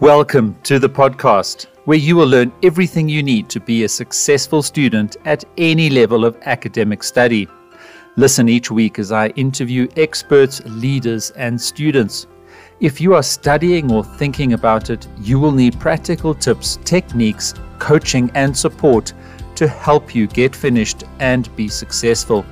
Welcome to the podcast, where you will learn everything you need to be a successful student at any level of academic study. Listen each week as I interview experts, leaders, and students. If you are studying or thinking about it, you will need practical tips, techniques, coaching, and support to help you get finished and be successful.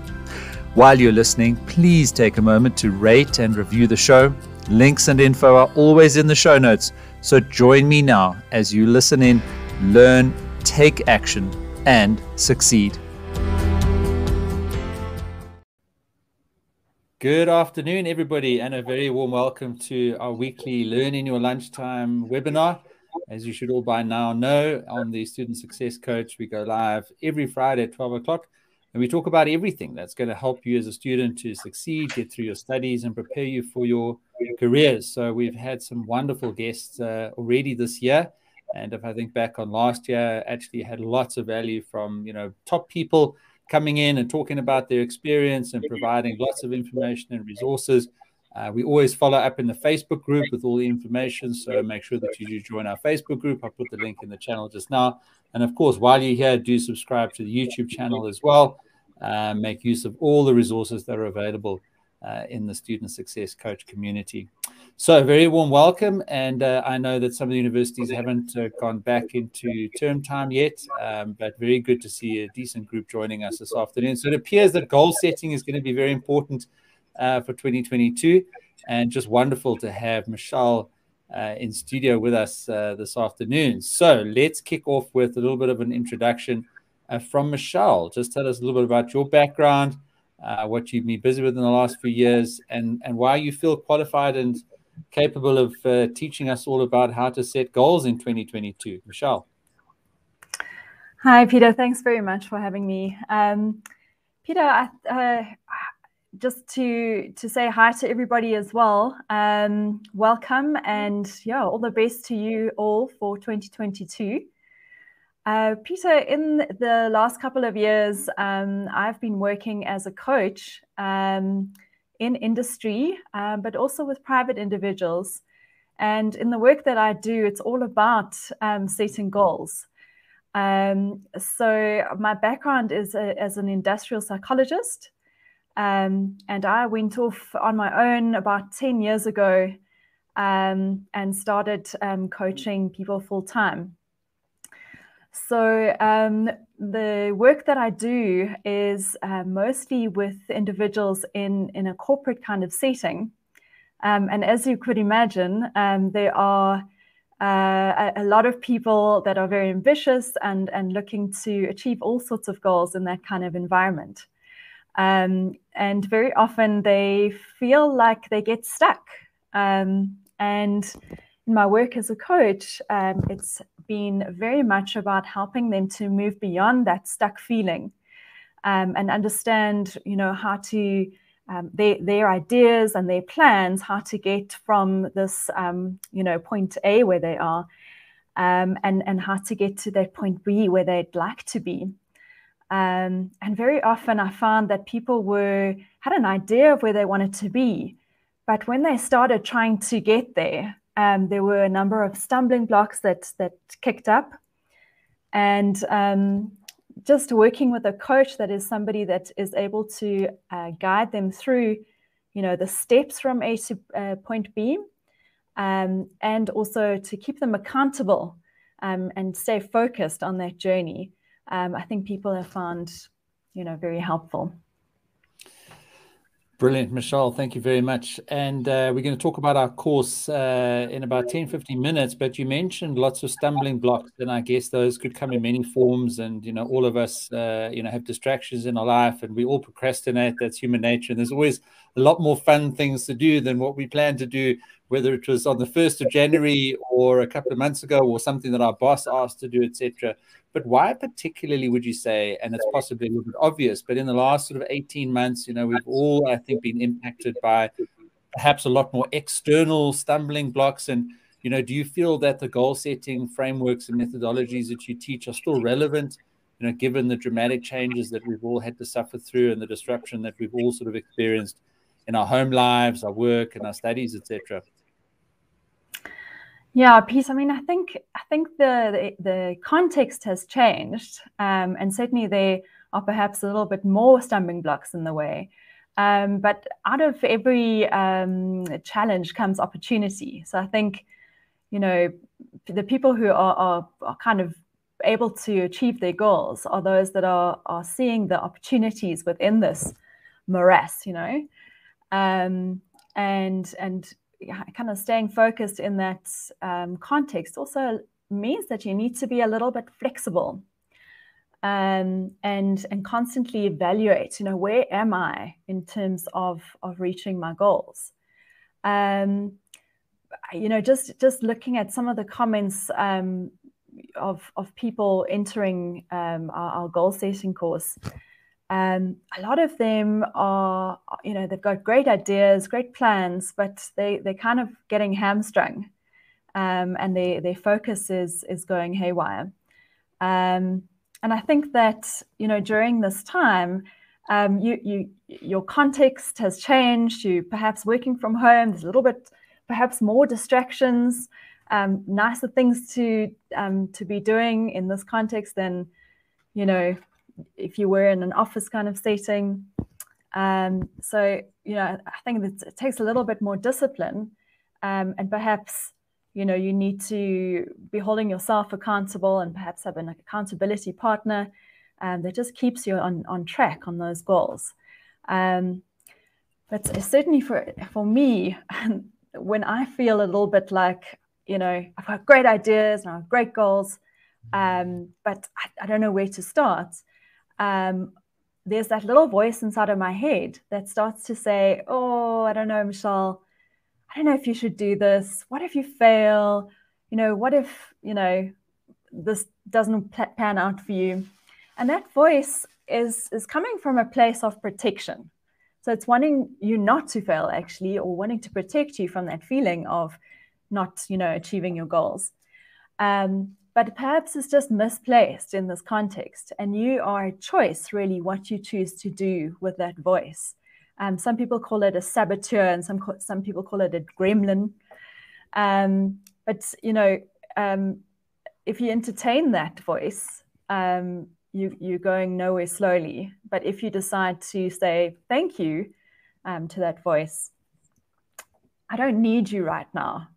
While you're listening, please take a moment to rate and review the show. Links and info are always in the show notes, so join me now as you listen in, learn, take action, and succeed. Good afternoon, everybody, and a very warm welcome to our weekly Learn in Your Lunchtime webinar. As you should all by now know, on the Student Success Coach, we go live every Friday at 12 o'clock and we talk about everything that's going to help you as a student to succeed, get through your studies, and prepare you for your careers. So we've had some wonderful guests uh, already this year. And if I think back on last year, actually had lots of value from you know top people coming in and talking about their experience and providing lots of information and resources. Uh, we always follow up in the Facebook group with all the information, so make sure that you do join our Facebook group. I'll put the link in the channel just now. And of course, while you're here, do subscribe to the YouTube channel as well. Uh, make use of all the resources that are available uh, in the student success coach community. So, very warm welcome. And uh, I know that some of the universities haven't uh, gone back into term time yet, um, but very good to see a decent group joining us this afternoon. So, it appears that goal setting is going to be very important uh, for 2022. And just wonderful to have Michelle uh, in studio with us uh, this afternoon. So let's kick off with a little bit of an introduction from Michelle. Just tell us a little bit about your background, uh, what you've been busy with in the last few years, and, and why you feel qualified and capable of uh, teaching us all about how to set goals in 2022. Michelle. Hi, Peter. Thanks very much for having me. Um, Peter, I, uh, just to to say hi to everybody as well. Um, welcome and yeah, all the best to you all for 2022. Uh, Peter, in the last couple of years, um, I've been working as a coach um, in industry, uh, but also with private individuals. And in the work that I do, it's all about um, setting goals. Um, so my background is a, as an industrial psychologist. Um, and I went off on my own about 10 years ago um, and started um, coaching people full time. So, um, the work that I do is uh, mostly with individuals in, in a corporate kind of setting. Um, and as you could imagine, um, there are uh, a, a, lot of people that are very ambitious and, and looking to achieve all sorts of goals in that kind of environment. Um, and very often they feel like they get stuck. Um, and in my work as a coach, um, it's been very much about helping them to move beyond that stuck feeling um, and understand, you know, how to um, their, their ideas and their plans, how to get from this, um, you know, point A where they are, um, and and how to get to that point B where they'd like to be. Um, and very often I found that people were had an idea of where they wanted to be, but when they started trying to get there, um, there were a number of stumbling blocks that that kicked up, and um, just working with a coach that is somebody that is able to uh, guide them through, you know, the steps from A to uh, point B, um, and also to keep them accountable um, and stay focused on that journey um, I think people have found, you know, very helpful. Brilliant, Michelle. Thank you very much. And uh, we're going to talk about our course uh, in about 10, 15 minutes. But you mentioned lots of stumbling blocks, and I guess those could come in many forms. And, you know, all of us, uh, you know, have distractions in our life and we all procrastinate. That's human nature. And there's always a lot more fun things to do than what we planned to do, whether it was on the 1st of January or a couple of months ago or something that our boss asked to do, etc. But why particularly would you say, and it's possibly a little bit obvious, but in the last sort of 18 months, you know, we've all, I think, been impacted by perhaps a lot more external stumbling blocks. And, you know, do you feel that the goal setting frameworks and methodologies that you teach are still relevant, you know, given the dramatic changes that we've all had to suffer through and the disruption that we've all sort of experienced in our home lives, our work, and our studies, etc.? Yeah, Pete. I mean, I think I think the the, the context has changed, um, and certainly there are perhaps a little bit more stumbling blocks in the way. Um, but out of every um, challenge comes opportunity. So I think, you know, the people who are, are, are, kind of able to achieve their goals are those that are, are seeing the opportunities within this morass, you know, um, and and kind of staying focused in that um, context also means that you need to be a little bit flexible um, and and constantly evaluate you know where am i in terms of of reaching my goals? Um, you know just just looking at some of the comments um, of of people entering um, our, our, goal setting course um, a lot of them are you know they've got great ideas great plans but they they're kind of getting hamstrung um, and their their focus is is going haywire um, and I think that you know during this time, um, you you your context has changed. You perhaps working from home. There's a little bit perhaps more distractions, um, nicer things to um, to be doing in this context than you know if you were in an office kind of setting. Um, so you know I think that it takes a little bit more discipline, um, and perhaps you know you need to be holding yourself accountable and perhaps have an accountability partner um, that just keeps you on, on track on those goals um, but certainly for for me when i feel a little bit like you know i've got great ideas and i have great goals um, but I, I, don't know where to start um, there's that little voice inside of my head that starts to say oh i don't know michelle I don't know if you should do this. What if you fail? You know, what if, you know, this doesn't pan out for you? And that voice is is coming from a place of protection. So it's wanting you not to fail actually or wanting to protect you from that feeling of not, you know, achieving your goals. Um, but perhaps it's just misplaced in this context and you are a choice really what you choose to do with that voice um, some people call it a saboteur, and some some people call it a gremlin. Um, but you know, um, if you entertain that voice, um, you you're going nowhere slowly. But if you decide to say thank you um, to that voice, I don't need you right now.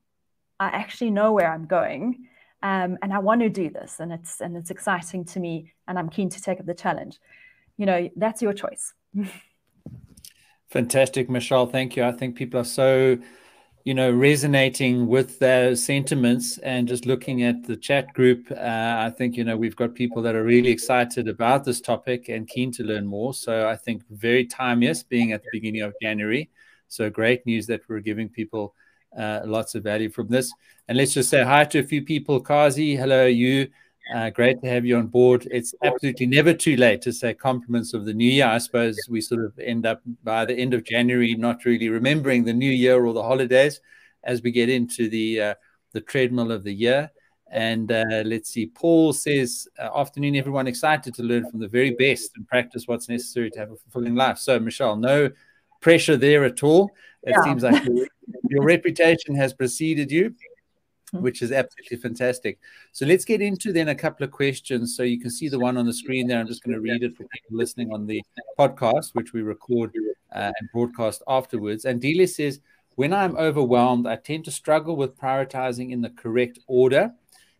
I actually know where I'm going. Um, and I want to do this, and it's and it's exciting to me, and I'm keen to take up the challenge. You know, that's your choice. Fantastic, Michelle. Thank you. I think people are so, you know, resonating with their sentiments and just looking at the chat group. Uh, I think, you know, we've got people that are really excited about this topic and keen to learn more. So I think very timeless being at the beginning of January. So great news that we're giving people uh, lots of value from this. And let's just say hi to a few people. Kazi, hello, you. Uh, great to have you on board. It's absolutely never too late to say compliments of the new year. I suppose we sort of end up by the end of January not really remembering the new year or the holidays as we get into the uh, the treadmill of the year. And uh, let's see, Paul says, uh, Afternoon, everyone, excited to learn from the very best and practice what's necessary to have a fulfilling life. So, Michelle, no pressure there at all. It yeah. seems like your, reputation has preceded you. Hmm. which is absolutely fantastic. So let's get into then a couple of questions. So you can see the one on the screen there. I'm just going to read it for people listening on the podcast, which we record uh, and broadcast afterwards. And Delia says, when I'm overwhelmed, I tend to struggle with prioritizing in the correct order.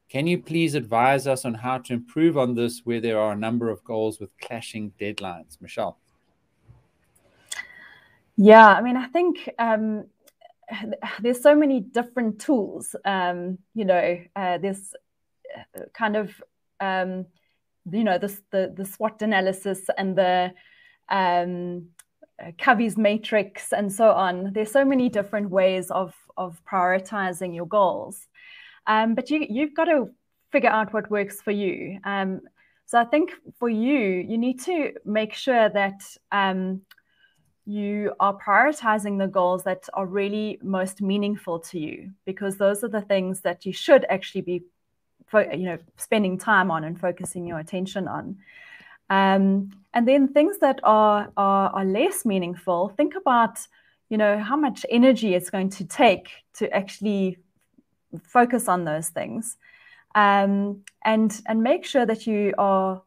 Can you please advise us on how to improve on this where there are a number of goals with clashing deadlines? Michelle. Yeah, I mean, I think um, there's so many different tools. Um, you know, uh, there's uh, kind of um, you know this the the SWOT analysis and the um, uh, Covey's matrix and so on. There's so many different ways of of prioritizing your goals, um, but you you've got to figure out what works for you. Um, so I think for you, you need to make sure that um, you are prioritizing the goals that are really most meaningful to you because those are the things that you should actually be you know spending time on and focusing your attention on. Um, and then things that are, are are less meaningful think about you know how much energy it's going to take to actually focus on those things. Um, and and make sure that you are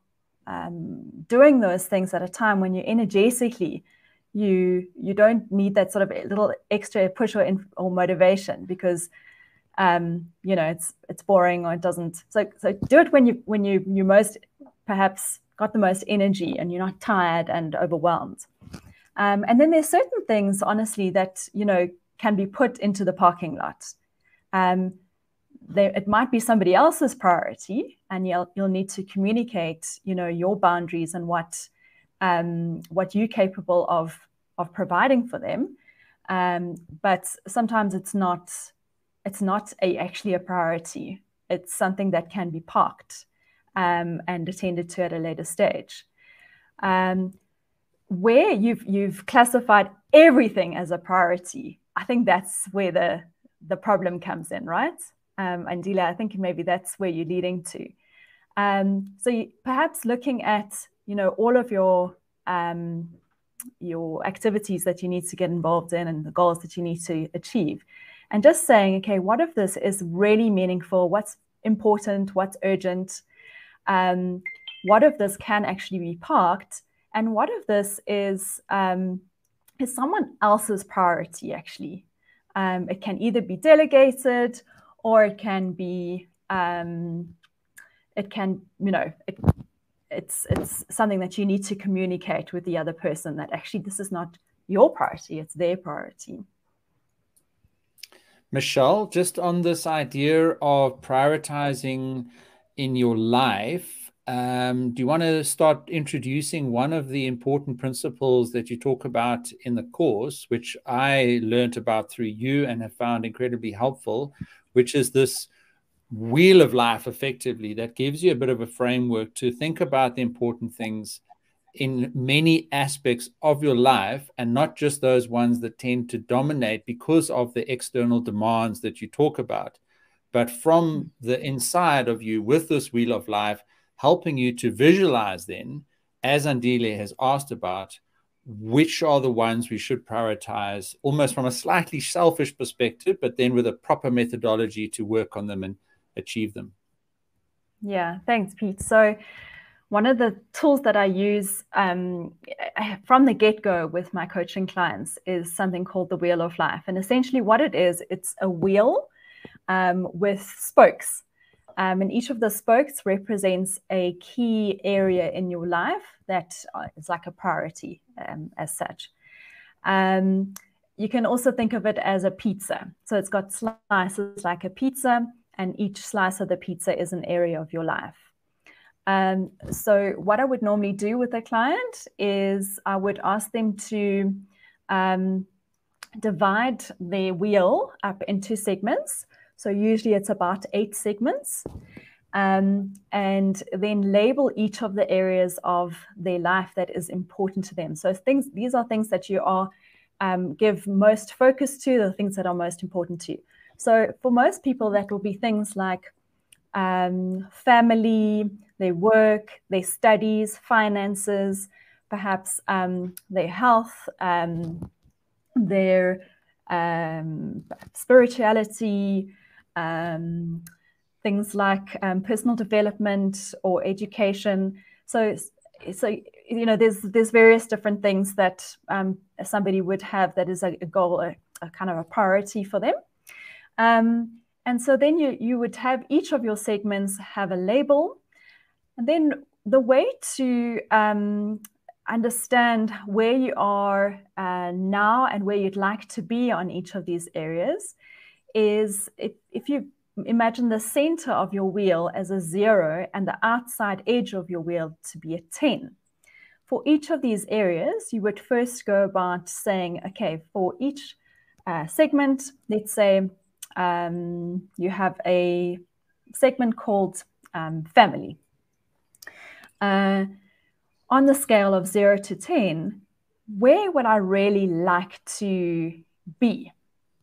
um, doing those things at a time when you're energetically you you don't need that sort of little extra push or, or motivation because um, you know it's it's boring or it doesn't so so do it when you when you you most perhaps got the most energy and you're not tired and overwhelmed. Um, and then there's certain things honestly that you know can be put into the parking lot. Um, there, it might be somebody else's priority and you'll, you'll need to communicate you know your boundaries and what um, what you're capable of of providing for them. Um, but sometimes it's not it's not a, actually a priority. It's something that can be parked um, and attended to at a later stage. Um, where you've you've classified everything as a priority i think that's where the the problem comes in right? Um, and Dila, I think maybe that's where you're leading to. Um, so you, perhaps looking at you know all of your um, your activities that you need to get involved in and the goals that you need to achieve, and just saying, okay, what if this is really meaningful? What's important? What's urgent? Um, what if this can actually be parked? And what if this is um, is someone else's priority actually? Um, it can either be delegated or it can be um, it can you know it, it's it's something that you need to communicate with the other person that actually this is not your priority it's their priority. Michelle just on this idea of prioritizing in your life um, do you want to start introducing one of the important principles that you talk about in the course which i learned about through you and have found incredibly helpful which is this wheel of life effectively that gives you a bit of a framework to think about the important things in many aspects of your life and not just those ones that tend to dominate because of the external demands that you talk about but from the inside of you with this wheel of life helping you to visualize then as andile has asked about which are the ones we should prioritize almost from a slightly selfish perspective, but then with a proper methodology to work on them and achieve them. Yeah, thanks, Pete. So, one of the tools that I use um, from the get go with my coaching clients is something called the Wheel of Life. And essentially, what it is, it's a wheel um, with spokes. Um, and each of the spokes represents a key area in your life that uh, like a priority um, as such. Um, you can also think of it as a pizza. So it's got slices like a pizza, and each slice of the pizza is an area of your life. Um, so, what I would normally do with a client is I would ask them to um, divide their wheel up into segments. So usually it's about eight segments. Um, and then label each of the areas of their life that is important to them. So things these are things that you are um, give most focus to, the things that are most important to you. So for most people, that will be things like um, family, their work, their studies, finances, perhaps um, their health, um, their um, spirituality, um, things like um, personal development or education. So, so you know, there's there's various different things that somebody would have that is a, a goal, a, a, kind of a priority for them. Um, and so then you you would have each of your segments have a label, and then the way to um, understand where you are uh, now and where you'd like to be on each of these areas is if, if you imagine the center of your wheel as a zero and the outside edge of your wheel to be a 10. For each of these areas, you would first go about saying, okay, for each uh, segment, let's say um, you have a segment called um, family. Uh, on the scale of zero to 10, where would I really like to be?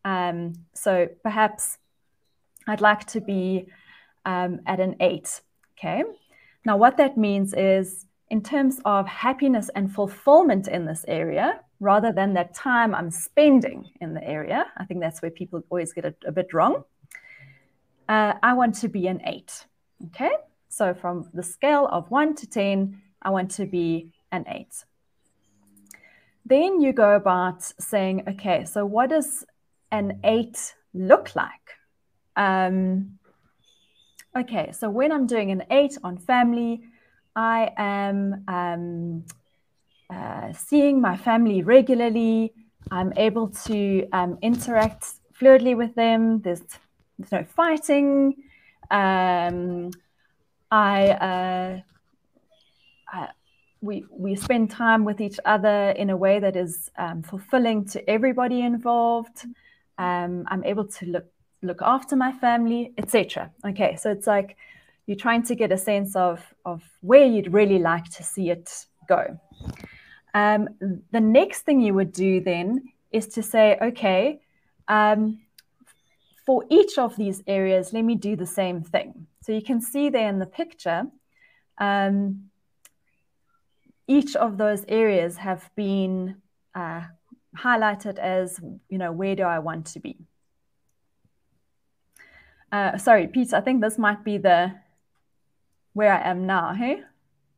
Um, so perhaps I'd like to be um, at an eight. Okay. Now, what that means is in terms of happiness and fulfillment in this area, rather than that time I'm spending in the area, I think that's where people always get it a bit wrong. uh, I want to be an eight. Okay, so from the scale of one to 10, I want to be an eight. Then you go about saying, okay, so what does an eight look like? Um, okay, so when I'm doing an eight on family, I am um, uh, seeing my family regularly. I'm able to um, interact fluidly with them. There's, there's no fighting. Um, I, uh, I, we we spend time with each other in a way that is um, fulfilling to everybody involved. Um, I'm able to look look after my family, etc. Okay, so it's like you're trying to get a sense of of where you'd really like to see it go. Um, the next thing you would do then is to say, okay, um, for each of these areas, let me do the same thing. So you can see there in the picture, um, each of those areas have been uh, highlighted as, you know, where do I want to be? Uh, sorry, Pete, I think this might be the where I am now, hey?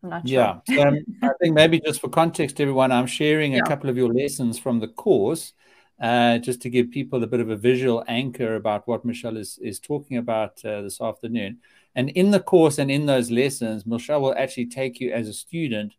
I'm not sure. Yeah, um, I think maybe just for context, everyone, I'm sharing yeah. a couple of your lessons from the course, uh, just to give people a bit of a visual anchor about what Michelle is, is talking about uh, this afternoon. And in the course and in those lessons, Michelle will actually take you as a student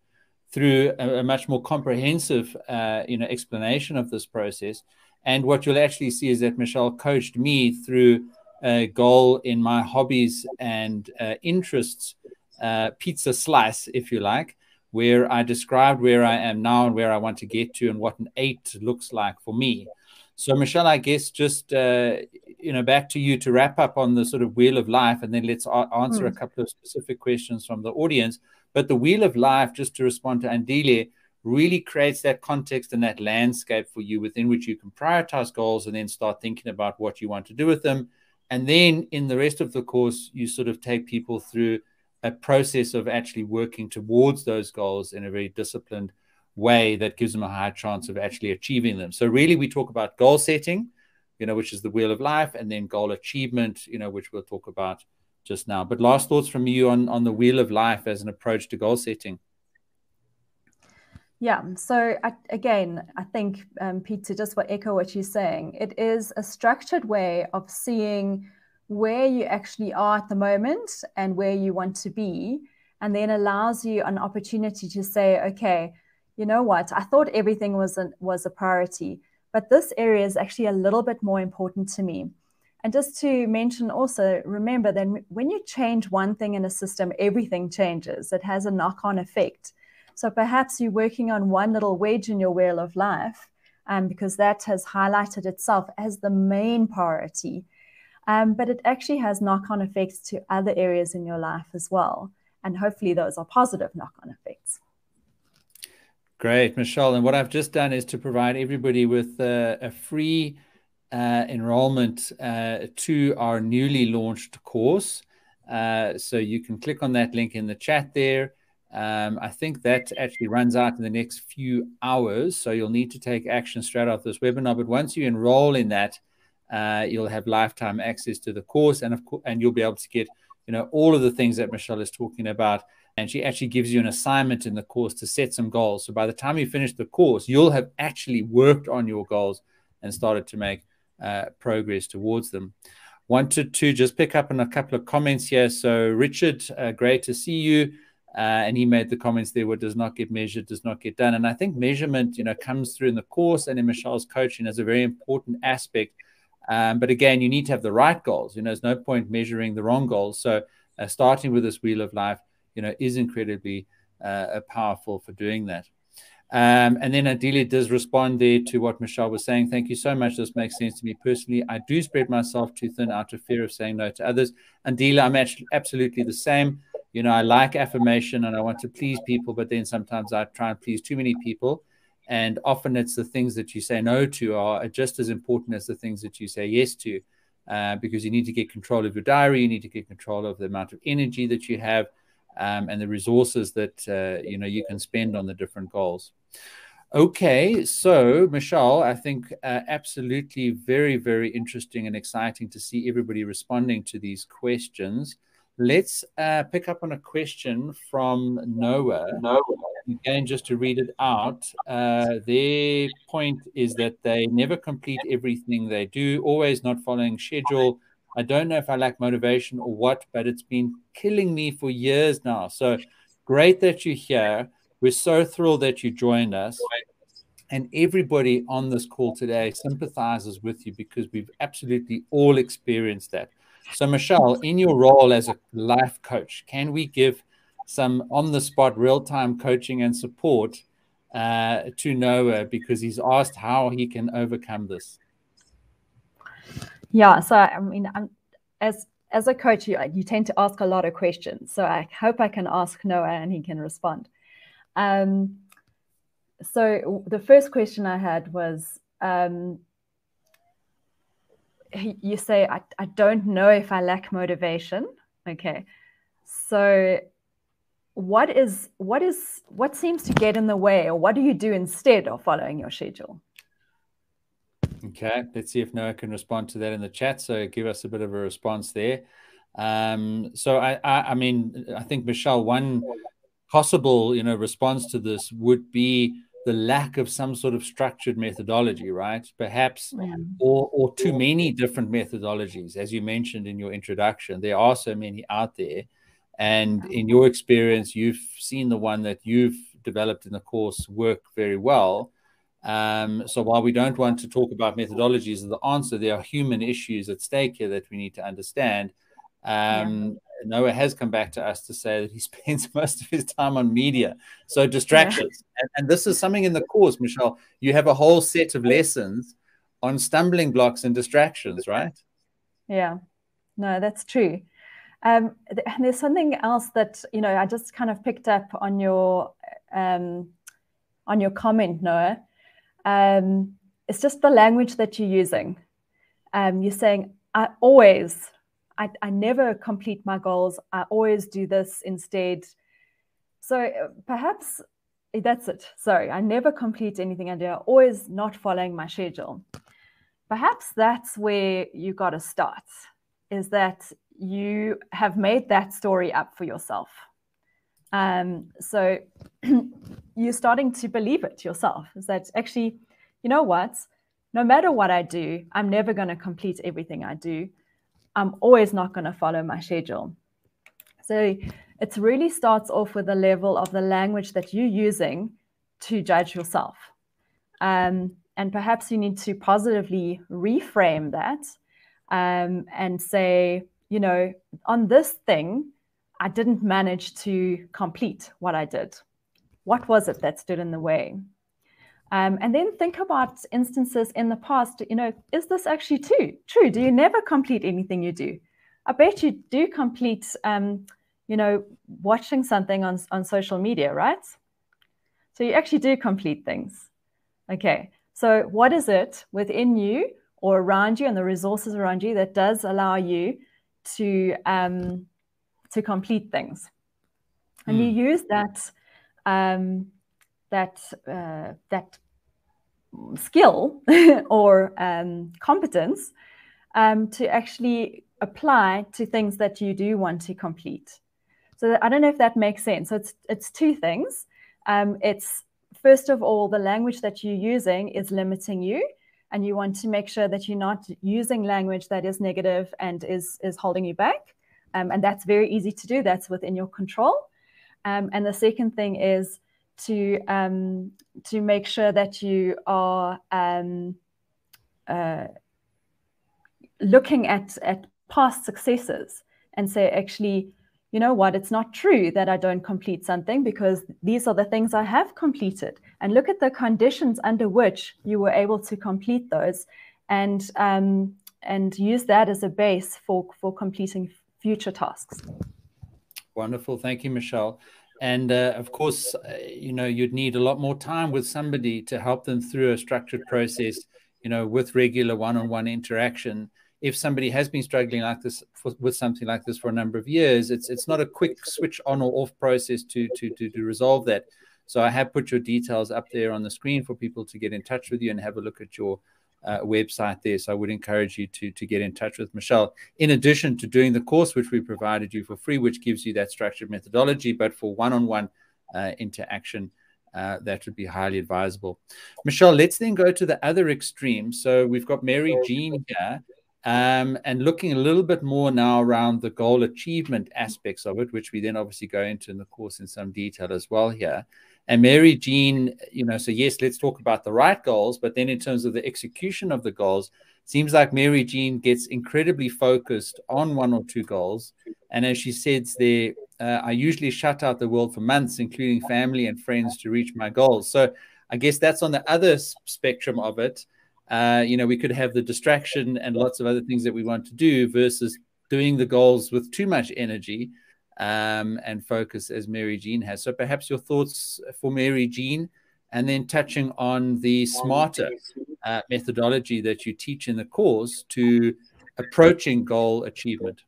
through a, a much more comprehensive, uh, you know, explanation of this process. And what you'll actually see is that Michelle coached me through a goal in my hobbies and uh, interests, uh, pizza slice, if you like, where I described where I am now and where I want to get to and what an eight looks like for me. So, Michelle, I guess just uh, you know back to you to wrap up on the sort of wheel of life, and then let's answer mm. a couple of specific questions from the audience. But the wheel of life, just to respond to Andile, really creates that context and that landscape for you within which you can prioritize goals and then start thinking about what you want to do with them. And then in the rest of the course, you sort of take people through a process of actually working towards those goals in a very disciplined way that gives them a higher chance of actually achieving them. So really we talk about goal setting, you know, which is the wheel of life, and then goal achievement, you know, which we'll talk about just now. But last thoughts from you on, on the wheel of life as an approach to goal setting. Yeah. So I, again, I think um, Peter, just what echo what you're saying, it is a structured way of seeing where you actually are at the moment and where you want to be, and then allows you an opportunity to say, okay, you know what? I thought everything was a, was a priority, but this area is actually a little bit more important to me. And just to mention also, remember that when you change one thing in a system, everything changes. It has a knock on effect. So perhaps you're working on one little wedge in your wheel of life um, because that has highlighted itself as the main priority. Um, but it actually has knock on effects to other areas in your life as well. And hopefully, those are positive knock on effects. Great, Michelle. And what I've just done is to provide everybody with uh, a free uh, enrollment uh, to our newly launched course. Uh, so you can click on that link in the chat there. Um, I think that actually runs out in the next few hours. So you'll need to take action straight off this webinar. But once you enroll in that, uh, you'll have lifetime access to the course, and of course, and you'll be able to get you know all of the things that Michelle is talking about. And she actually gives you an assignment in the course to set some goals. So by the time you finish the course, you'll have actually worked on your goals and started to make uh, progress towards them. Wanted to just pick up on a couple of comments here. So, Richard, uh, great to see you. Uh, and he made the comments there what does not get measured does not get done. And I think measurement, you know, comes through in the course and in Michelle's coaching as a very important aspect. Um, but again, you need to have the right goals. You know, there's no point measuring the wrong goals. So, uh, starting with this wheel of life, you know, is incredibly uh, powerful for doing that. Um, and then Adelia does respond there to what Michelle was saying. Thank you so much. This makes sense to me personally. I do spread myself too thin out of fear of saying no to others. And Adelia, I'm actually absolutely the same. You know, I like affirmation and I want to please people, but then sometimes I try and please too many people. And often it's the things that you say no to are just as important as the things that you say yes to, uh, because you need to get control of your diary. You need to get control of the amount of energy that you have um, and the resources that uh, you know you can spend on the different goals. Okay, so Michelle, I think uh, absolutely very, very interesting and exciting to see everybody responding to these questions. Let's uh, pick up on a question from Noah. Noah. Again, just to read it out, uh, their point is that they never complete everything they do, always not following schedule. I don't know if I lack motivation or what, but it's been killing me for years now. So great that you're here. We're so thrilled that you joined us. And everybody on this call today sympathizes with you because we've absolutely all experienced that. So, Michelle, in your role as a life coach, can we give some on the spot, real time coaching and support uh, to Noah because he's asked how he can overcome this? Yeah, so I mean, I'm, as as a coach, you, you tend to ask a lot of questions. So I hope I can ask Noah and he can respond. Um, so the first question I had was, um, you say, I, I don't know if I lack motivation. Okay. So what is what is what seems to get in the way or what do you do instead of following your schedule? Okay, let's see if Noah can respond to that in the chat. So give us a bit of a response there. Um, so I, I, I mean, I think Michelle, one possible, you know, response to this would be the lack of some sort of structured methodology, right? Perhaps, yeah. or or too many different methodologies, as you mentioned in your introduction. There are so many out there, and in your experience, you've seen the one that you've developed in the course work very well. Um, so while we don't want to talk about methodologies as the answer, there are human issues at stake here that we need to understand. Um. Noah has come back to us to say that he spends most of his time on media, so distractions. Yeah. And, and, this is something in the course, Michelle. You have a whole set of lessons on stumbling blocks and distractions, right? Yeah, no, that's true. Um, and there's something else that you know I just kind of picked up on your um, on your comment, Noah um, it's just the language that you're using. Um, you're saying, I always, I, I never complete my goals. I always do this instead. So uh, perhaps that's it. Sorry, I never complete anything I do. I'm always not following my schedule. Perhaps that's where you got to start, is that you have made that story up for yourself. Um, so you're starting to believe it yourself. Is that actually, you know what? No matter what I do, I'm never going to complete everything I do. I'm always not going to follow my schedule. So it really starts off with the level of the language that you're using to judge yourself. Um, and perhaps you need to positively reframe that um, and say, you know, on this thing, I didn't manage to complete what I did. What was it that stood in the way? Um, and then think about instances in the past. You know, is this actually true? True. Do you never complete anything you do? I bet you do complete, um, you know, watching something on, on social media, right? So you actually do complete things. Okay. So what is it within you or around you and the resources around you that does allow you to um, to complete things. And mm. you hmm. use that um, that uh, that skill or um, competence um, to actually apply to things that you do want to complete. So I don't know if that makes sense. So it's it's two things. Um, it's first of all the language that you're using is limiting you, and you want to make sure that you're not using language that is negative and is is holding you back. Um, and that's very easy to do. That's within your control. Um, and the second thing is to um, to make sure that you are um, uh, looking at at past successes and say, actually, you know what? It's not true that I don't complete something because these are the things I have completed. And look at the conditions under which you were able to complete those, and um, and use that as a base for for completing future tasks. Wonderful. Thank you, Michelle. And uh, of course, uh, you know, you'd need a lot more time with somebody to help them through a structured process, you know, with regular one on one interaction. If somebody has been struggling like this for, with something like this for a number of years, it's it's not a quick switch on or off process to to to, to resolve that. So I have put your details up there on the screen for people to get in touch with you and have a look at your uh, website there. So I would encourage you to, to get in touch with Michelle. In addition to doing the course, which we provided you for free, which gives you that structured methodology, but for one on one interaction, uh, that would be highly advisable. Michelle, let's then go to the other extreme. So we've got Mary Jean here. Um, and looking a little bit more now around the goal achievement aspects of it, which we then obviously go into in the course in some detail as well here. And Mary Jean, you know, so yes, let's talk about the right goals, but then in terms of the execution of the goals, seems like Mary Jean gets incredibly focused on one or two goals. And as she says there, uh, I usually shut out the world for months, including family and friends, to reach my goals. So I guess that's on the other spectrum of it. Uh, you know, we could have the distraction and lots of other things that we want to do versus doing the goals with too much energy um, and focus as Mary Jean has. So perhaps your thoughts for Mary Jean, and then touching on the smarter uh, methodology that you teach in the course to approaching goal achievement.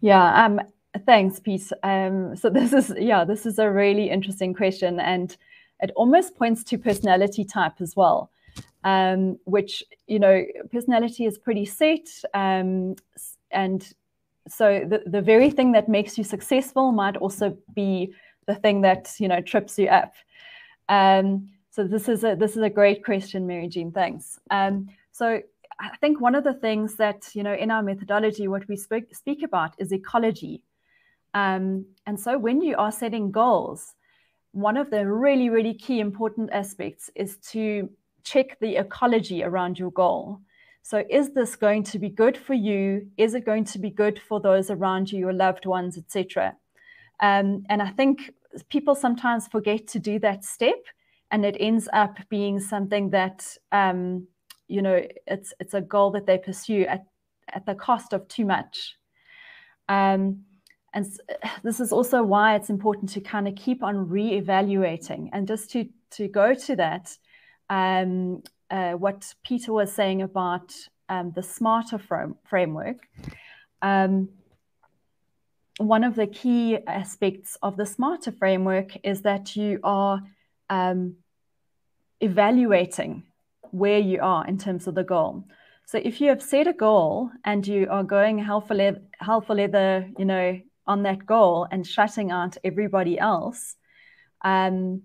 Yeah, um, thanks, Pete. Um, so this is yeah, this is a really interesting question, and it almost points to personality type as well. Um, which you know, personality is pretty set, um, and so the, the very thing that makes you successful might also be the thing that you know trips you up. Um, so this is a this is a great question mary jean. Thanks. Um, so i think one of the things that you know in our methodology what we speak, speak about is ecology. Um, and so when you are setting goals one of the really really key important aspects is to check the ecology around your goal so, is this going to be good for you? Is it going to be good for those around you, your loved ones, etc.? Um, and I think people sometimes forget to do that step, and it ends up being something that um, you know it's it's a goal that they pursue at at the cost of too much. Um, and this is also why it's important to kind of keep on re-evaluating and just to to go to that um, uh, what Peter was saying about um, the smarter frame, framework, um, one of the key aspects of the smarter framework is that you are um, evaluating where you are in terms of the goal. So if you have set a goal and you are going hell for hell for leather you know, on that goal and shutting out everybody else, um,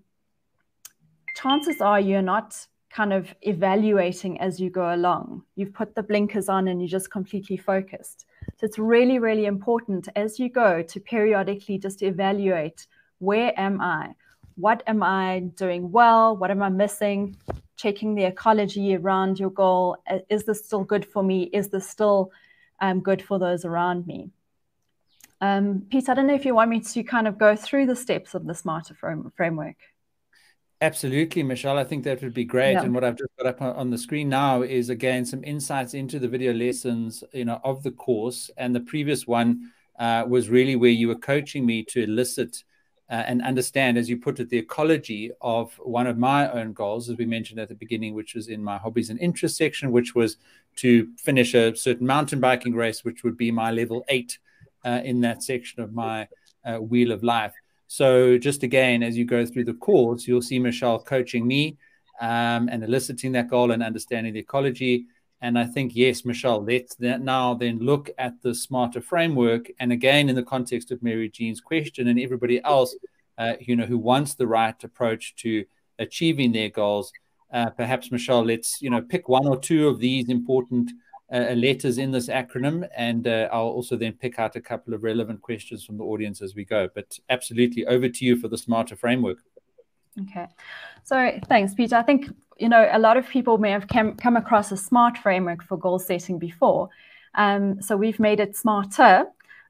chances are you're not kind of evaluating as you go along. You've put the blinkers on and you're just completely focused. So it's really, really important as you go to periodically just evaluate where am I? What am I doing well? What am I missing? Checking the ecology around your goal. Is this still good for me? Is this still um, good for those around me? Um, Pete, I don't know if you want me to kind of go through the steps of the smarter frame framework. Absolutely, Michelle. I think that would be great. Yeah. And what I've just got up on the screen now is again some insights into the video lessons, you know, of the course. And the previous one uh, was really where you were coaching me to elicit uh, and understand, as you put it, the ecology of one of my own goals, as we mentioned at the beginning, which was in my hobbies and interests section, which was to finish a certain mountain biking race, which would be my level eight uh, in that section of my uh, wheel of life. So, just again, as you go through the course, you'll see Michelle coaching me um, and eliciting that goal and understanding the ecology. And I think, yes, Michelle, let's now then look at the smarter framework. And again, in the context of Mary Jean's question and everybody else, uh, you know, who wants the right approach to achieving their goals, uh, perhaps Michelle, let's you know pick one or two of these important uh, letters in this acronym, and uh, I'll also then pick out a couple of relevant questions from the audience as we go. But absolutely, over to you for the smarter framework. Okay, so thanks, Peter. I think you know a lot of people may have come come across a smart framework for goal setting before. Um, so we've made it smarter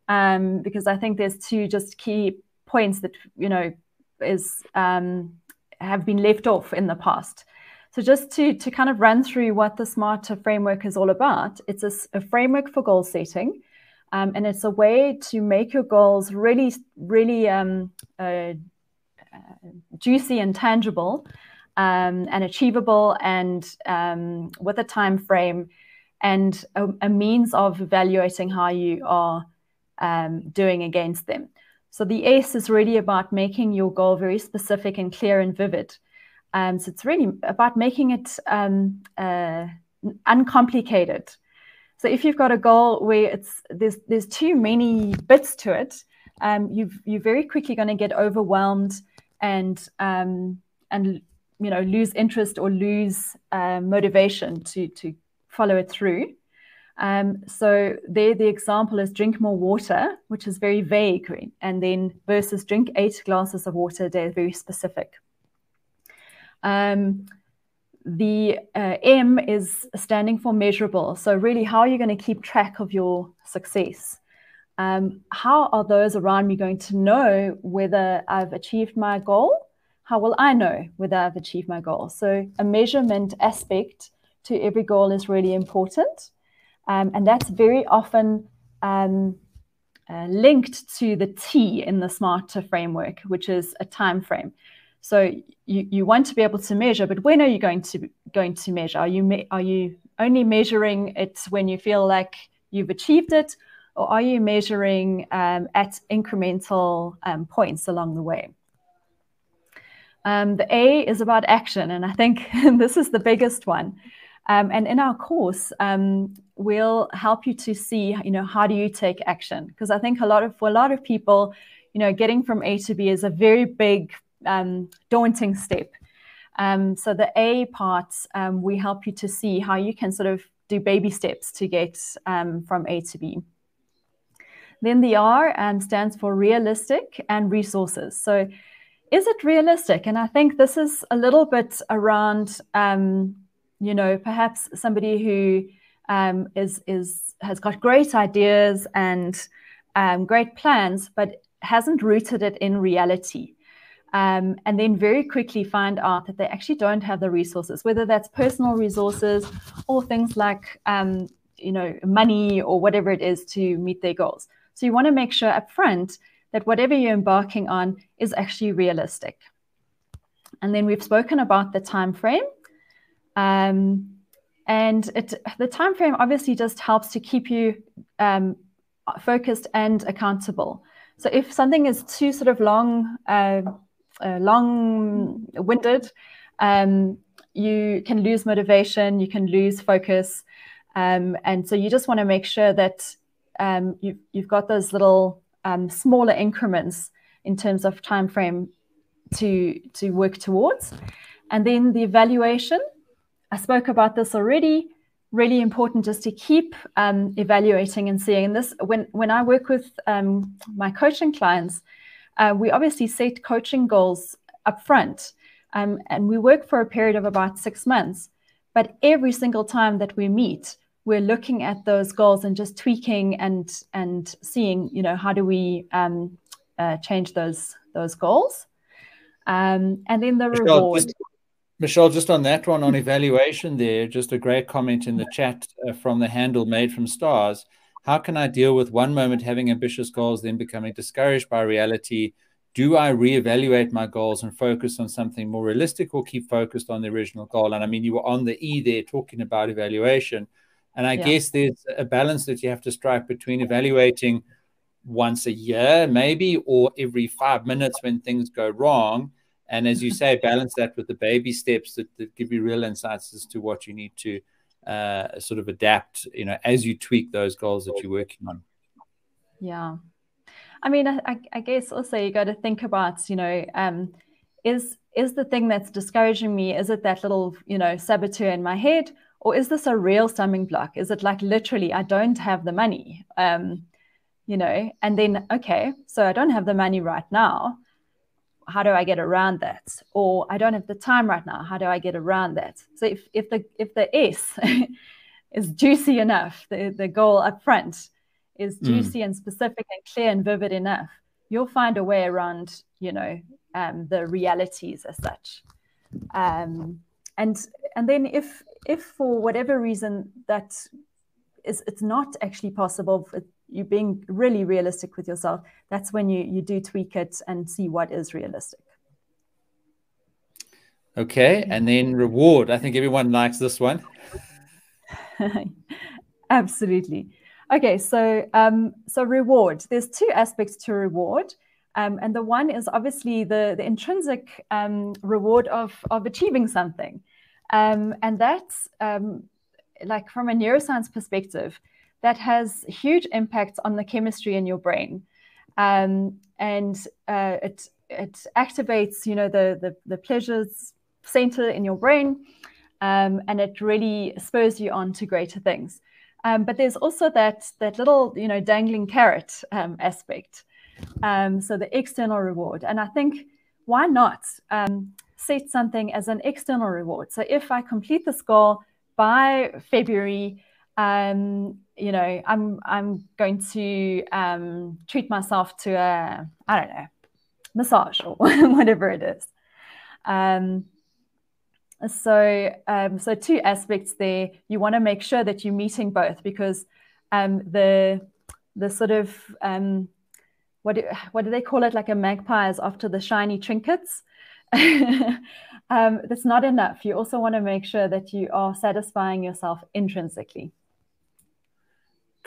um, because I think there's two just key points that you know is um, have been left off in the past. So just to, to kind of run through what the Smarter framework is all about, it's a, a framework for goal setting. Um, and it's a way to make your goals really, really um, uh, uh, juicy and tangible um, and achievable and um, with a time frame and a, a, means of evaluating how you are um, doing against them. So the S is really about making your goal very specific and clear and vivid. Um, so it's really about making it um, uh, uncomplicated. So if you've got a goal where it's there's there's too many bits to it, um, you you're very quickly going to get overwhelmed and um, and you know lose interest or lose uh, motivation to to follow it through. Um, so there, the example is drink more water, which is very vague, and then versus drink eight glasses of water they're very specific. Um, the uh, M is standing for measurable. So really, how are you going to keep track of your success? Um, how are those around me going to know whether I've achieved my goal? How will I know whether I've achieved my goal? So a measurement aspect to every goal is really important. Um, and that's very often um, uh, linked to the T in the SMART framework, which is a time frame. So you, you want to be able to measure, but when are you going to going to measure? Are you me- are you only measuring it when you feel like you've achieved it, or are you measuring um, at incremental um, points along the way? Um, the A is about action, and I think this is the biggest one. Um, and in our course, um, we'll help you to see, you know, how do you take action? Because I think a lot of for a lot of people, you know, getting from A to B is a very big, um, daunting step. Um, so the A part, um, we help you to see how you can sort of do baby steps to get um, from A to B. Then the R stands for realistic and resources. So is it realistic? And I think this is a little bit around um, you know, perhaps somebody who um, is is has got great ideas and um, great plans, but hasn't rooted it in reality. Um, and then very quickly find out that they actually don't have the resources, whether that's personal resources or things like, um, you know, money or whatever it is to meet their goals. So you want to make sure upfront that whatever you're embarking on is actually realistic. And then we've spoken about the time frame. Um, and it, the time frame obviously just helps to keep you um, focused and accountable. So if something is too sort of long, uh, uh, long-winded, um, you can lose motivation, you can lose focus, um, and so you just want to make sure that um, you've, you've got those little um, smaller increments in terms of time frame to to work towards, and then the evaluation. I spoke about this already. Really important just to keep um, evaluating and seeing. And this, when when I work with um, my coaching clients, uh, we obviously set coaching goals up front, um, and we work for a period of about six months. But every single time that we meet, we're looking at those goals and just tweaking and and seeing, you know, how do we um, uh, change those those goals. Um, and then the reward. Just, Michelle, just on that one on evaluation, there, just a great comment in the chat uh, from the handle made from stars. How can I deal with one moment having ambitious goals, then becoming discouraged by reality? Do I reevaluate my goals and focus on something more realistic or keep focused on the original goal? And I mean, you were on the E there talking about evaluation. And I yeah. guess there's a balance that you have to strike between evaluating once a year, maybe, or every five minutes when things go wrong and as you mm-hmm. say balance that with the baby steps that, that give you real insights as to what you need to uh, sort of adapt you know as you tweak those goals that you're working on. Yeah. I mean i, I guess also you got to think about you know um, is is the thing that's discouraging me is it that little you know saboteur in my head or is this a real stumbling block? Is it like literally i don't have the money? Um, you know and then okay so i don't have the money right now how do I get around that? Or I don't have the time right now. How do I get around that? So if, if the if the S is juicy enough, the, the goal up front is hmm. juicy mm. and specific and clear and vivid enough, you'll find a way around, you know, um, the realities as such. Um, and and then if if for whatever reason that is it's not actually possible, you being really realistic with yourself, that's when you you do tweak it and see what is realistic. Okay, and then reward. I think everyone likes this one. Absolutely. Okay, so um, so reward. There's two aspects to reward. Um, and the one is obviously the, the intrinsic um, reward of, of achieving something. Um, and that's um, like from a neuroscience perspective, that has huge impacts on the chemistry in your brain. Um, and uh, it, it activates, you know, the, the, the pleasures center in your brain, um, and it really spurs you on to greater things. Um, but there's also that that little, you know, dangling carrot um, aspect. Um, so the external reward, and I think why not um, set something as an external reward? So if I complete this goal by February, um, you know, I'm I'm going to um, treat myself to a I don't know massage or whatever it is. Um, so um, so two aspects there. You want to make sure that you're meeting both because um, the the sort of um, what do, what do they call it? Like a magpie is after the shiny trinkets. that's not enough. You also want to make sure that you are satisfying yourself intrinsically.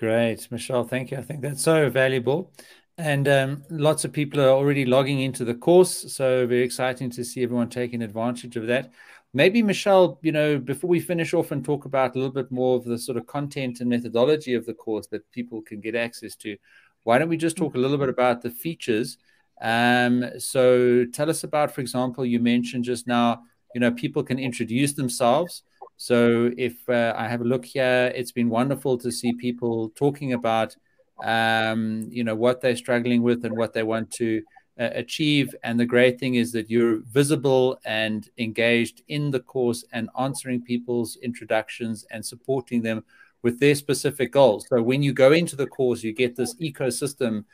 Great, Michelle. Thank you. I think that's so valuable. And um, lots of people are already logging into the course. So, very exciting to see everyone taking advantage of that. Maybe, Michelle, you know, before we finish off and talk about a little bit more of the sort of content and methodology of the course that people can get access to, why don't we just talk a little bit about the features? Um, so, tell us about, for example, you mentioned just now, you know, people can introduce themselves. So if uh, I have a look here, it's been wonderful to see people talking about, um, you know, what they're struggling with and what they want to uh, achieve. And the great thing is that you're visible and engaged in the course and answering people's introductions and supporting them with their specific goals. So when you go into the course, you get this ecosystem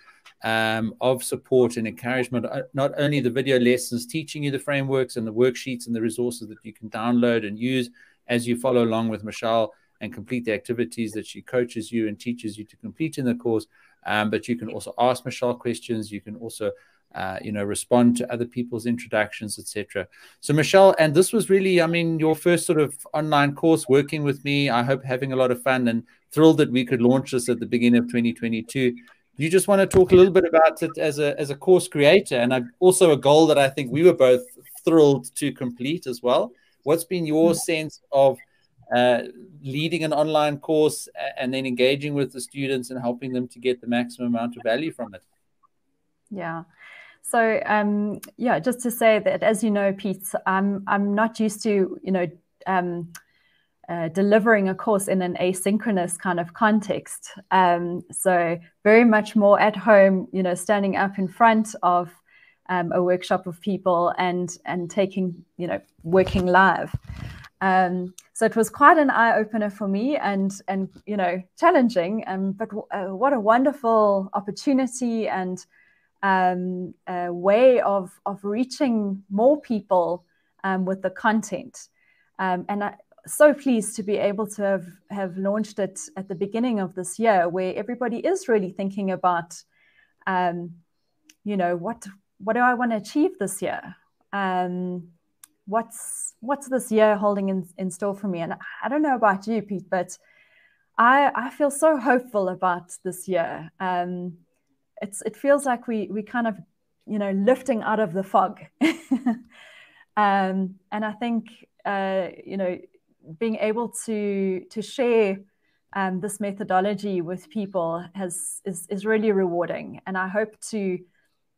um, of support and encouragement. Uh, not only the video lessons teaching you the frameworks and the worksheets and the resources that you can download and use as you follow along with Michelle and complete the activities that she coaches you and teaches you to complete in the course. Um, but you can also ask Michelle questions. You can also, uh, you know, respond to other people's introductions, etc. So Michelle, and this was really, I mean, your first sort of online course working with me. I hope having a lot of fun and thrilled that we could launch this at the beginning of 2022. You just want to talk a little bit about it as a as a course creator, and also a goal that I think we were both thrilled to complete as well. What's been your sense of uh, leading an online course and then engaging with the students and helping them to get the maximum amount of value from it? Yeah. So um, yeah, just to say that, as you know, Pete, I'm I'm not used to you know um, uh, delivering a course in an asynchronous kind of context. Um, so very much more at home, you know, standing up in front of um, a workshop of people and and taking you know working live. Um, so it was quite an eye opener for me and and you know challenging. Um, but uh, what a wonderful opportunity and um, a way of of reaching more people um, with the content. Um, and I, so pleased to be able to have, have launched it at the beginning of this year where everybody is really thinking about um, you know what what do I want to achieve this year? Um, what's what's this year holding in, in store for me? And I don't know about you, Pete, but I I feel so hopeful about this year. Um, it's it feels like we we kind of you know lifting out of the fog, um, and I think uh, you know being able to to share um, this methodology with people has is, is really rewarding, and I hope to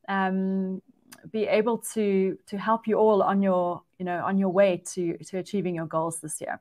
um, be able to to help you all on your you know on your way to to achieving your goals this year.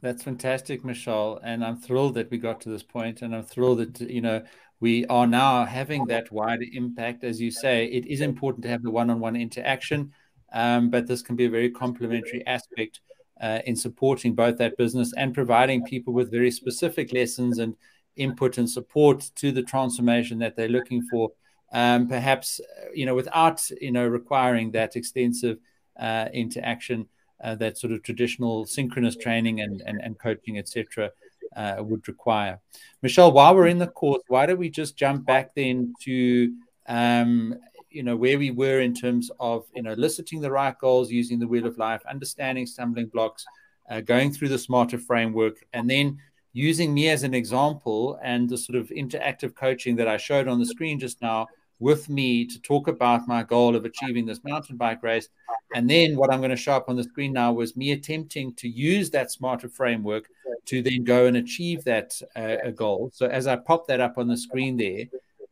That's fantastic, Michelle, and I'm thrilled that we got to this point, and I'm thrilled that you know we are now having that wider impact. As you say, it is important to have the one-on-one interaction, um, but this can be a very complementary aspect uh, in supporting both that business and providing people with very specific lessons and input and support to the transformation that they're looking for um, perhaps you know without you know requiring that extensive uh, interaction uh, that sort of traditional synchronous training and and, and coaching etc uh, would require. Michelle while we're in the course why don't we just jump back then to um, you know where we were in terms of you know eliciting the right goals using the wheel of life understanding stumbling blocks uh, going through the smarter framework and then using me as an example and the sort of interactive coaching that I showed on the screen just now with me to talk about my goal of achieving this mountain bike race. And then what I'm going to show up on the screen now was me attempting to use that smarter framework to then go and achieve that uh, goal. So as I pop that up on the screen there,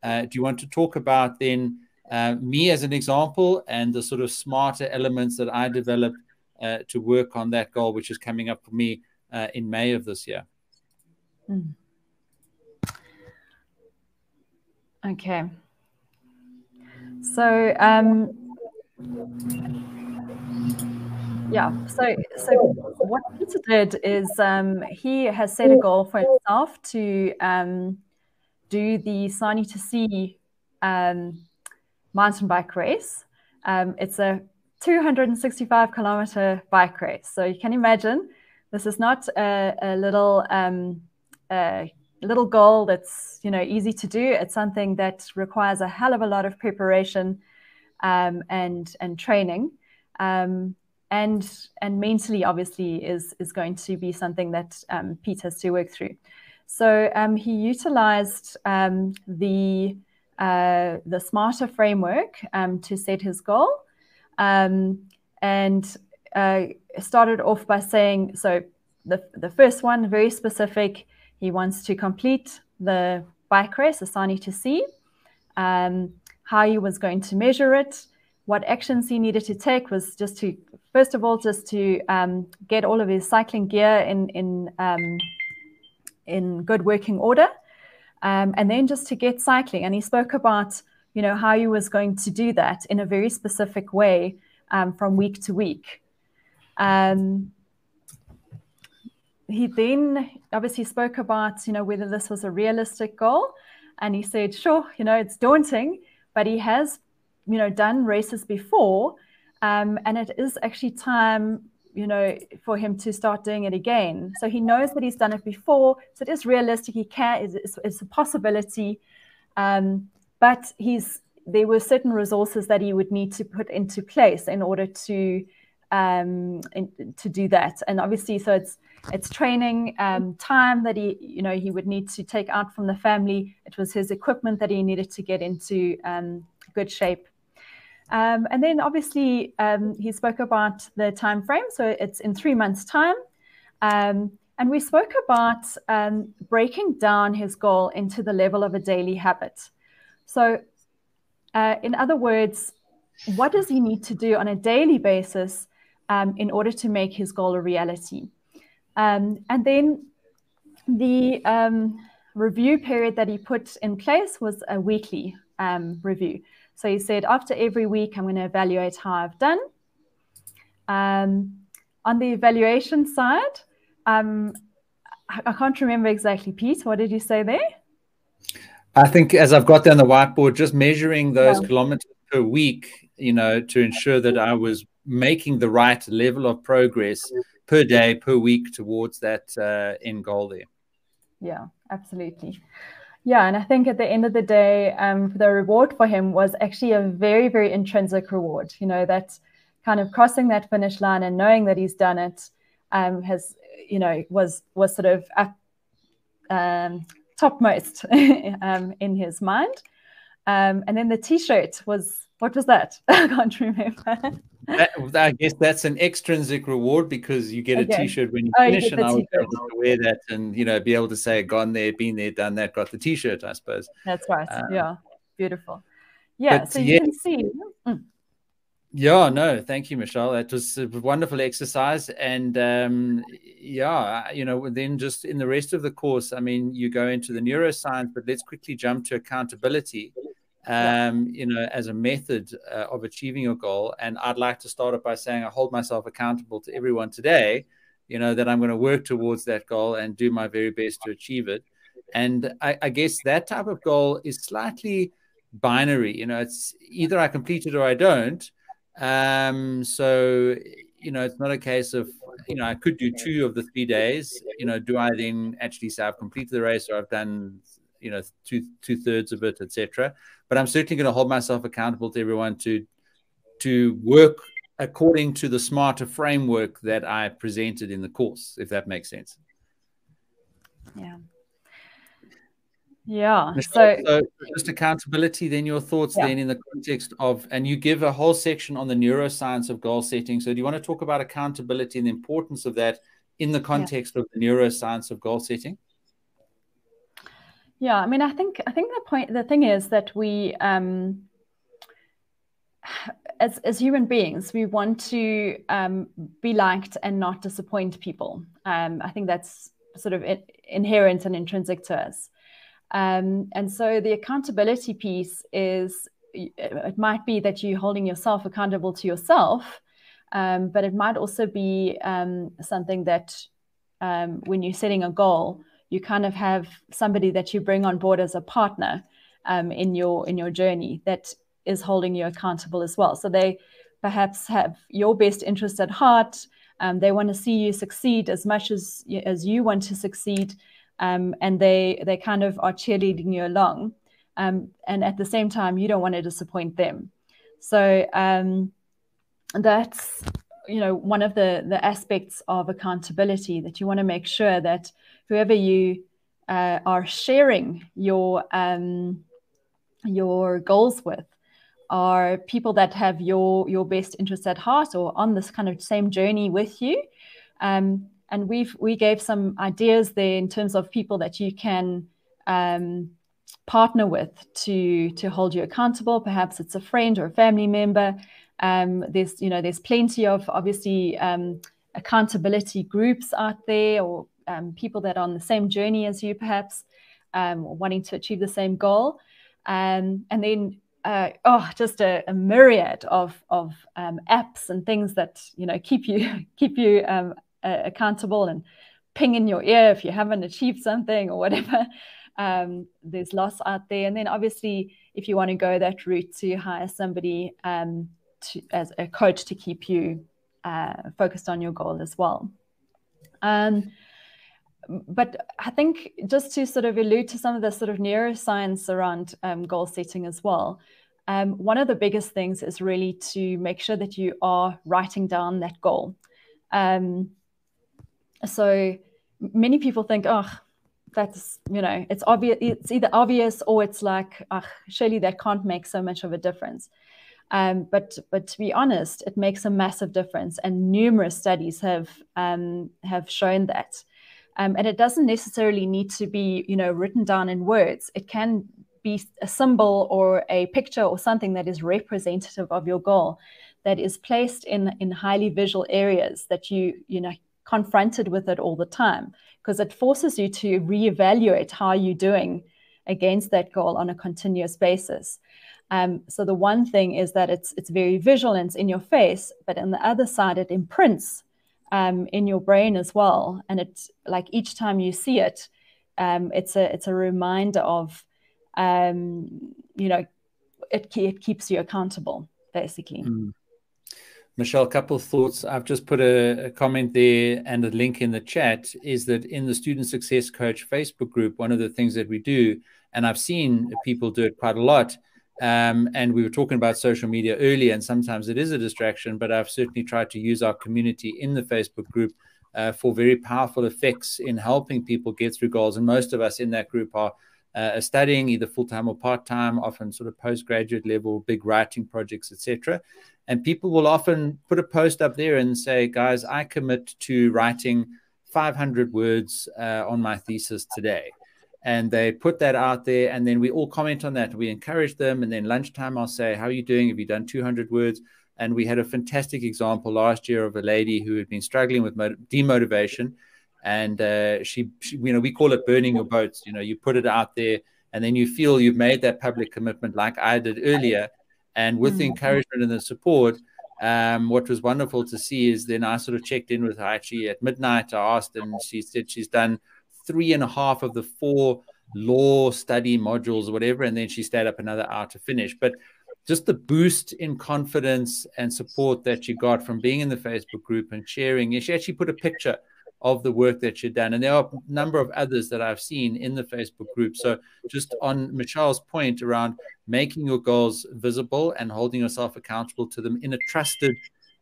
uh, do you want to talk about then uh, me as an example and the sort of smarter elements that I developed uh, to work on that goal, which is coming up for me uh, in May of this year? Mm. Okay. So, um, yeah. So, so what Peter did is um, he has set a goal for himself to um, do the Sani to Sea um, mountain bike race. Um, it's a 265 kilometer bike race. So you can imagine this is not a, a little a little goal that's you know easy to do. It's something that requires a hell of a lot of preparation um, and and training. Um, and and mentally obviously is is going to be something that um, Pete has to work through. So um, he utilized um, the uh, the smarter framework um, to set his goal, and uh, started off by saying so. The, the first one, very specific, he wants to complete the bike race, the Sani to Sea, um, how he was going to measure it, what actions he needed to take was just to, first of all, just to um, get all of his cycling gear in, in um, in good working order. Um, and then just to get cycling. And he spoke about, you know, how he was going to do that in a very specific way um, from week to week. Um, he then obviously spoke about, you know, whether this was a realistic goal. And he said, sure, you know, it's daunting, but he has, you know, done races before. Um, and it is actually time you know, for him to start doing it again. So he knows that he's done it before. So it is realistic. He can. It's, it's, a possibility. Um, but he's there were certain resources that he would need to put into place in order to um, in, to do that. And obviously, so it's it's training um, time that he you know he would need to take out from the family. It was his equipment that he needed to get into um, good shape um, and then obviously um, he spoke about the time frame, so it's in three months' time. Um, and we spoke about breaking down his goal into the level of a daily habit. So, uh, in other words, what does he need to do on a daily basis um, in order to make his goal a reality? Um, and then the review period that he put in place was a weekly review. So he said, after every week, I'm going to evaluate how I've done. Um, on the evaluation side, um, I can't remember exactly, Pete. What did you say there? I think as I've got down the whiteboard, just measuring those yeah. kilometers per week, you know, to ensure that I was making the right level of progress per day, per week towards that uh, end goal there. Yeah, absolutely. Yeah, and I think at the end of the day, um, the reward for him was actually a very, very intrinsic reward. You know, that kind of crossing that finish line and knowing that he's done it um, has, you know, was was sort of um, topmost um, in his mind. Um, and then the T-shirt was what was that? I can't remember that, I guess that's an extrinsic reward because you get okay. a T-shirt when you oh, finish, you and I was able to wear that and you know be able to say, "Gone there, been there, done that, got the T-shirt." I suppose. That's right. Um, yeah, beautiful. Yeah, so you yeah. can see. Mm. Yeah, no, thank you, Michelle. That was a wonderful exercise, and um, yeah, you know, then just in the rest of the course, I mean, you go into the neuroscience, but let's quickly jump to accountability um, you know, as a method uh, of achieving your goal. And I'd like to start it by saying I hold myself accountable to everyone today, you know, that I'm going to work towards that goal and do my very best to achieve it. And I, I guess that type of goal is slightly binary. You know, it's either I complete it or I don't. Um, so, you know, it's not a case of, you know, I could do two of the three days. You know, do I then actually say I've completed the race or I've done, you know, two two thirds of it, etc but I'm certainly going to hold myself accountable to everyone to to work according to the smarter framework that I presented in the course, if that makes sense. Yeah. Yeah. So, so, just accountability, then your thoughts yeah. then in the context of, and you give a whole section on the neuroscience of goal setting. So do you want to talk about accountability and the importance of that in the context yeah. of the neuroscience of goal setting? Yeah, I mean, I think I think the point the thing is that we um as as human beings, we want to um, be liked and not disappoint people. Um, I think that's sort of inherent and intrinsic to us. Um, and so the accountability piece is it might be that you're holding yourself accountable to yourself, um, but it might also be um, something that um, when you're setting a goal, you kind of have somebody that you bring on board as a partner um, in your in your journey that is holding you accountable as well. So they perhaps have your best interest at heart. Um, they want to see you succeed as much as as you want to succeed um, and they they kind of are cheerleading you along. Um, and at the same time, you don't want to disappoint them. So um, that's you know one of the the aspects of accountability that you want to make sure that whoever you uh, are sharing your um, your goals with are people that have your your best interest at heart or on this kind of same journey with you um, and we've we gave some ideas there in terms of people that you can um, partner with to to hold you accountable. Perhaps it's a friend or a family member. Um, there's you know there's plenty of obviously um, accountability groups out there or um, people that are on the same journey as you, perhaps um, wanting to achieve the same goal. Um, and then uh, oh, just a, a, myriad of of um, apps and things that you know keep you keep you uh, accountable and ping in your ear if you haven't achieved something or whatever. Um, there's loss out there. And then obviously, if you want to go that route to hire somebody um, to, as a coach to keep you uh, focused on your goal as well. Um, but I think just to sort of allude to some of the sort of neuroscience around um, goal setting as well, um, one of the biggest things is really to make sure that you are writing down that goal. Um, so many people think, oh, that's you know, it's obvious. It's either obvious or it's like, oh, surely that can't make so much of a difference. Um, but but to be honest, it makes a massive difference, and numerous studies have um, have shown that. Um, and it doesn't necessarily need to be you know written down in words. It can be a symbol or a picture or something that is representative of your goal, that is placed in in highly visual areas that you you know confronted with it all the time because it forces you to reevaluate how you're doing against that goal on a continuous basis. Um, so the one thing is that it's it's very visual and it's in your face, but on the other side, it imprints um, in your brain as well. And it's like each time you see it, um, it's a it's a reminder of, um, you know, it it keeps you accountable basically. Mm. Michelle, a couple of thoughts. I've just put a, a, comment there and a link in the chat is that in the Student Success Coach Facebook group, one of the things that we do, and I've seen people do it quite a lot, um, and we were talking about social media earlier, and sometimes it is a distraction, but I've certainly tried to use our community in the Facebook group uh, for very powerful effects in helping people get through goals. And most of us in that group are uh, studying either full time or part time, often sort of postgraduate level, big writing projects, etc. And people will often put a post up there and say, guys, I commit to writing 500 words uh, on my thesis today. And they put that out there, and then we all comment on that. We encourage them. And then lunchtime, I'll say, How are you doing? Have you done 200 words? And we had a fantastic example last year of a lady who had been struggling with demotivation. And uh, she, she, you know, we call it burning your boats. You know, you put it out there, and then you feel you've made that public commitment, like I did earlier and with mm-hmm. the mm. encouragement and the support, um, what was wonderful to see is then I sort of checked in with her actually at midnight. I asked, and she said she's done three and a half of the four law study modules or whatever, and then she stayed up another hour to finish. But just the boost in confidence and support that you got from being in the Facebook group and sharing. She actually put a picture of the work that she'd done. And there are a number of others that I've seen in the Facebook group. So, just on Michelle's point around making your goals visible and holding yourself accountable to them in a trusted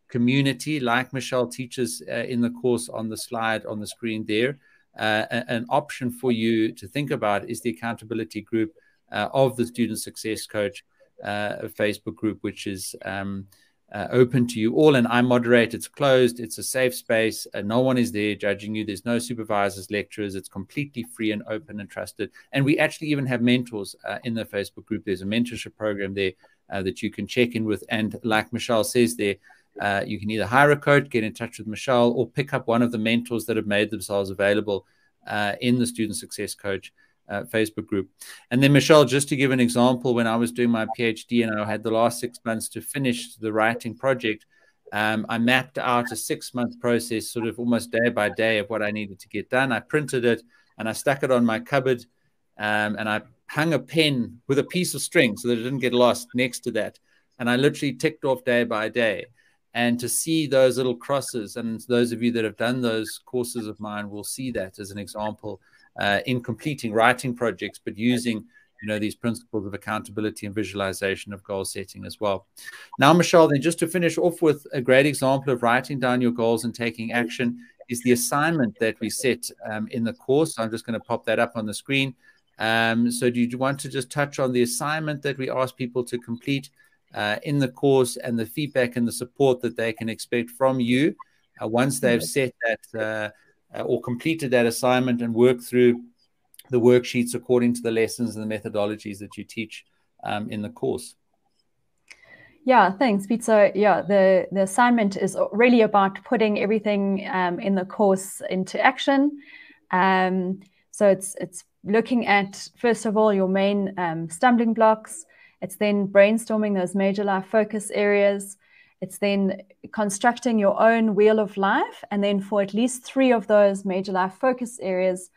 community, like Michelle teaches uh, in the course on the slide on the screen there. Uh, an option for you to think about is the accountability group uh, of the Student Success Coach uh, Facebook group, which is um, uh, open to you all. And I moderate. It's closed. It's a safe space. Uh, no one is there judging you. There's no supervisors, lecturers. It's completely free and open and trusted. And we actually even have mentors uh, in the Facebook group. There's a mentorship program there that you can check in with. And like Michelle says there, uh, you can either hire a coach, get in touch with Michelle, or pick up one of the mentors that have made themselves available uh, in the Student Success Coach uh, Facebook group. And then, Michelle, just to give an example, when I was doing my PhD and I had the last six months to finish the writing project, um, I mapped out a six month process, sort of almost day by day, of what I needed to get done. I printed it and I stuck it on my cupboard um, and I hung a pen with a piece of string so that it didn't get lost next to that. And I literally ticked off day by day. And to see those little crosses, and those of you that have done those courses of mine will see that as an example uh, in completing writing projects, but using you know these principles of accountability and visualization of goal setting as well. Now, Michelle, then just to finish off with a great example of writing down your goals and taking action is the assignment that we set um, in the course. I'm just going to pop that up on the screen. Um, so, do you want to just touch on the assignment that we ask people to complete uh, in the course and the feedback and the support that they can expect from you uh, once they've set that uh, uh, or completed that assignment and worked through the worksheets according to the lessons and the methodologies that you teach um, in the course. Yeah, thanks, Pete. So yeah, the, the assignment is really about putting everything um, in the course into action. Um, so it's it's looking at first of all your main um, stumbling blocks. It's then brainstorming those major life focus areas. It's then constructing your own wheel of life. And then for at least three of those major life focus areas,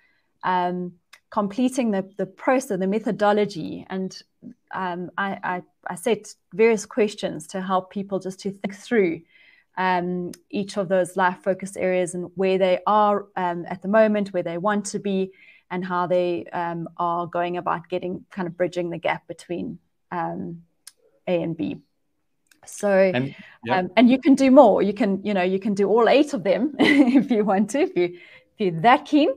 um, completing the, the process, the methodology. And um, I, I, I, set various questions to help people just to think through um, each of those life focus areas and where they are um, at the moment, where they want to be, and how they um, are going about getting kind of bridging the gap between um, A and B. So, and, yeah. um, and you can do more. You can, you know, you can do all eight of them if you want to, if you if you're that keen.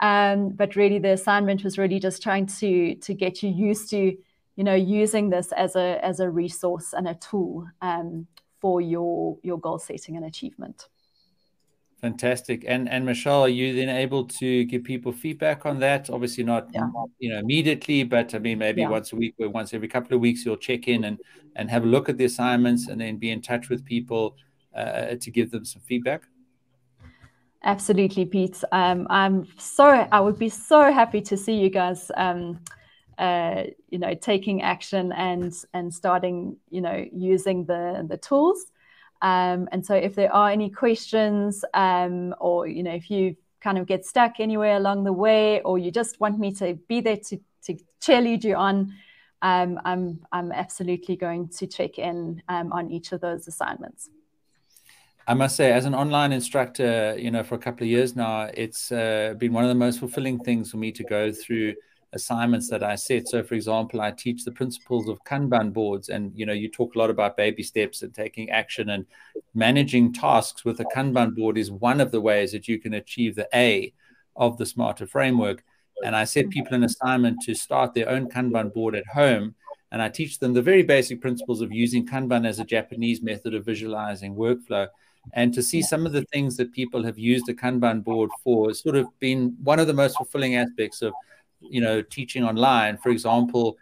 Um, but really, the assignment was really just trying to to get you used to, you know, using this as a as a resource and a tool um, for your your goal setting and achievement. Fantastic. And and Michelle, are you then able to give people feedback on that? Obviously not yeah. you know immediately, but I mean maybe yeah. once a week or once every couple of weeks you'll check in and and have a look at the assignments and then be in touch with people uh, to give them some feedback. Absolutely, Pete. Um, I'm so I would be so happy to see you guys um, uh, you know taking action and and starting you know using the the tools. Um, and so if there are any questions um, or, you know, if you kind of get stuck anywhere along the way or you just want me to be there to, to cheerlead you on, um, I'm, I'm absolutely going to check in um, on each of those assignments. I must say, as an online instructor, you know, for a couple of years now, it's uh, been one of the most fulfilling things for me to go through assignments that I set. So, for example, I teach the principles of Kanban boards, and you know, you talk a lot about baby steps and taking action and managing tasks with a Kanban board is one of the ways that you can achieve the A of the smarter framework. And I set people an assignment to start their own Kanban board at home. And I teach them the very basic principles of using Kanban as a Japanese method of visualizing workflow. And to see some of the things that people have used a Kanban board for has sort of been one of the most fulfilling aspects of you know, teaching online, for example,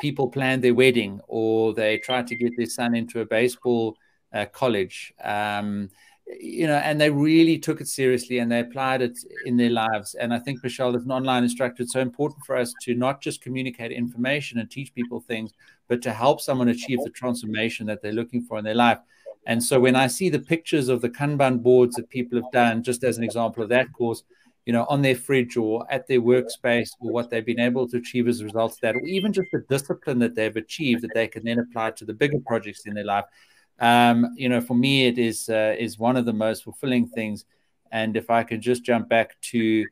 people plan their wedding or they try to get their son into a baseball uh, college, um, you know, and they really took it seriously and they applied it in their lives. And I think, Michelle, as an online instructor, it's so important for us to not just communicate information and teach people things, but to help someone achieve the transformation that they're looking for in their life. And so when I see the pictures of the Kanban boards that people have done, just as an example of that course, you know, on their fridge or at their workspace or what they've been able to achieve as a result of that, or even just the discipline that they've achieved that they can then apply to the bigger projects in their life. Um, you know, for me, it is uh, is one of the most fulfilling things. And if I can just jump back to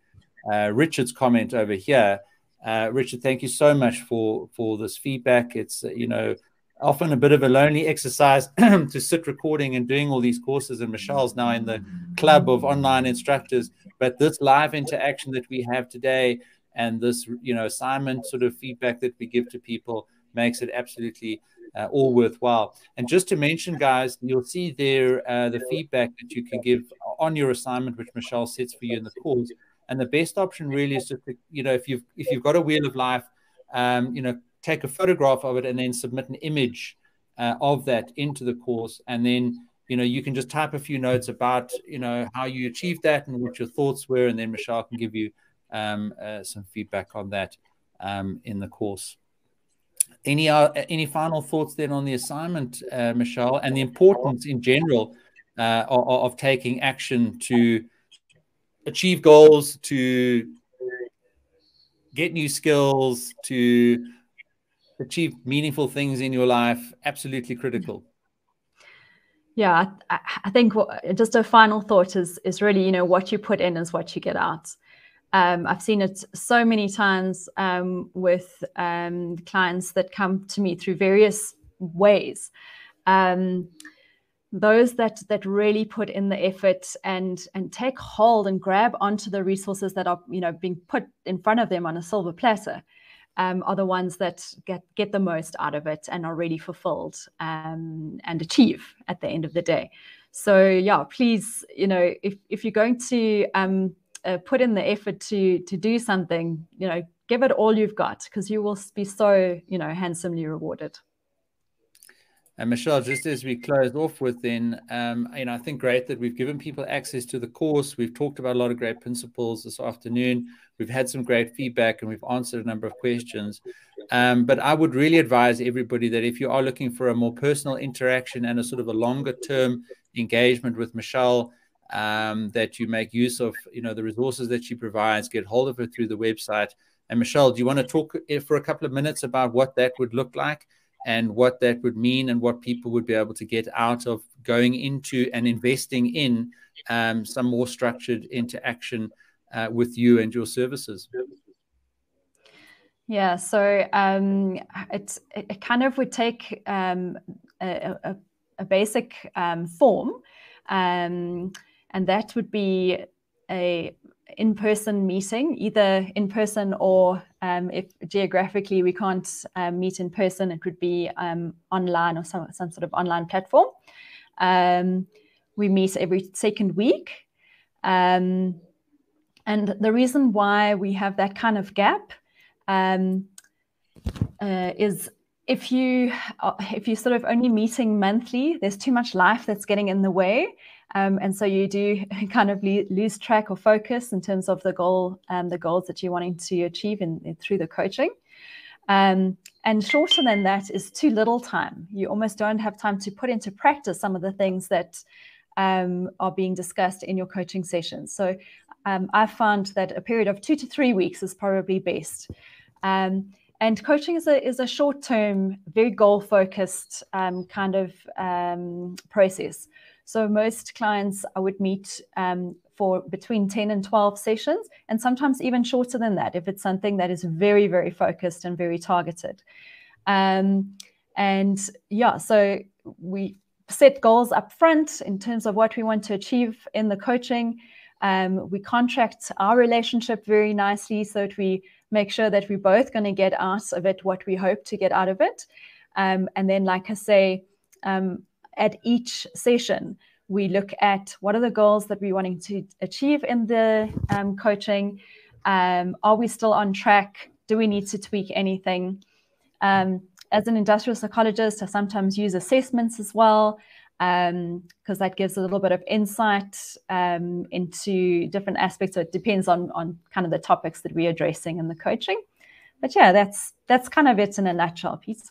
uh, Richard's comment over here, uh, Richard, thank you so much for for this feedback. It's uh, you know often a bit of a lonely exercise to sit recording and doing all these courses. And Michelle's now in the club of online instructors. But this live interaction that we have today and this, you know, assignment sort of feedback that we give to people makes it absolutely uh, all worthwhile. And just to mention, guys, you'll see there uh, the feedback that you can give on your assignment, which Michelle sets for you in the course. And the best option really is just to, you know, if you've if you've got a wheel of life, um, you know, take a photograph of it and then submit an image uh, of that into the course, and then you know you can just type a few notes about you know how you achieved that and what your thoughts were, and then Michelle can give you um, uh, some feedback on that um, in the course. Any uh, any final thoughts then on the assignment, uh, Michelle, and the importance in general uh, of, of taking action to achieve goals, to get new skills, to achieve meaningful things in your life, absolutely critical. Yeah, I, I think just a final thought is is really you know what you put in is what you get out. Um, I've seen it so many times um, with um, clients that come to me through various ways. Um, those that that really put in the effort and and take hold and grab onto the resources that are you know being put in front of them on a silver platter um, are the ones that get get the most out of it and are really fulfilled um, and achieve at the end of the day. So yeah, please, you know, if if you're going to um, uh, put in the effort to to do something, you know, give it all you've got because you will be so you know handsomely rewarded. And Michelle, just as we close off with, then, um, you know, I think great that we've given people access to the course. We've talked about a lot of great principles this afternoon. We've had some great feedback and we've answered a number of questions. Um, but I would really advise everybody that if you are looking for a more personal interaction and a sort of a longer term engagement with Michelle, um, that you make use of, you know, the resources that she provides, get hold of her through the website. And Michelle, do you want to talk eh, for a couple of minutes about what that would look like? And what that would mean and what people would be able to get out of going into and investing in um, some more structured interaction uh, with you and your services. Yeah, so um, it's it kind of would take um, a, a, a, basic um, form, um, and that would be a in-person meeting, either in person or um, if geographically we can't um, meet in person, it would be um, online or some, some sort of online platform. Um, we meet every second week. Um, and the reason why we have that kind of gap um, uh, is if you uh, if you're sort of only meeting monthly, there's too much life that's getting in the way. Um, and so you do kind of lose track or focus in terms of the goal, and the goals that you're wanting to achieve in, in through the coaching. Um, and shorter than that is too little time. You almost don't have time to put into practice some of the things that um, are being discussed in your coaching sessions. So um, I found that a period of two to three weeks is probably best. Um, and coaching is a is a short term, very goal focused kind of process. So most clients I would meet um, for between 10 and 12 sessions, and sometimes even shorter than that if it's something that is very, very focused and very targeted. Um, and yeah, so we set goals up front in terms of what we want to achieve in the coaching. Um, we contract our relationship very nicely so that we make sure that we're both going to get out of it what we hope to get out of it. Um, and then, like I say, um, at each session, we look at what are the goals that we're wanting to achieve in the um, coaching. Um, are we still on track? Do we need to tweak anything? Um, as an industrial psychologist, I sometimes use assessments as well because um, that gives a little bit of insight um, into different aspects. So it depends on on kind of the topics that we're addressing in the coaching. But yeah, that's that's kind of it in a nutshell, Pete.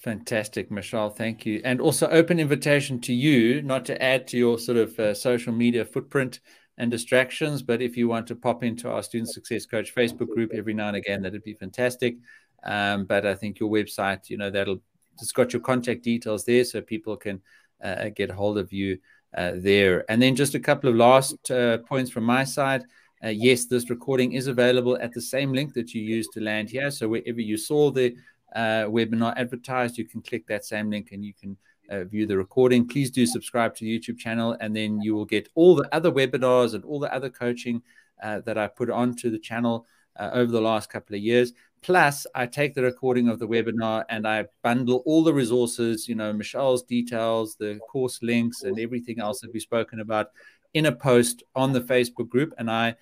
Fantastic, Michelle. Thank you. And also, open invitation to you, not to add to your sort of uh, social media footprint and distractions, but if you want to pop into our Student Success Coach Facebook group every now and again, that'd be fantastic. Um, but I think your website, you know, that'll just got your contact details there so people can uh, get hold of you uh, there. And then just a couple of last uh, points from my side. Uh, yes, this recording is available at the same link that you used to land here. So wherever you saw the uh, webinar advertised, you can click that same link and you can uh, view the recording. Please do subscribe to the YouTube channel, and then you will get all the other webinars and all the other coaching uh, that I put onto the channel uh, over the last couple of years. Plus, I take the recording of the webinar and I bundle all the resources, you know, Michelle's details, the course links, and everything else that we've spoken about in a post on the Facebook group. And I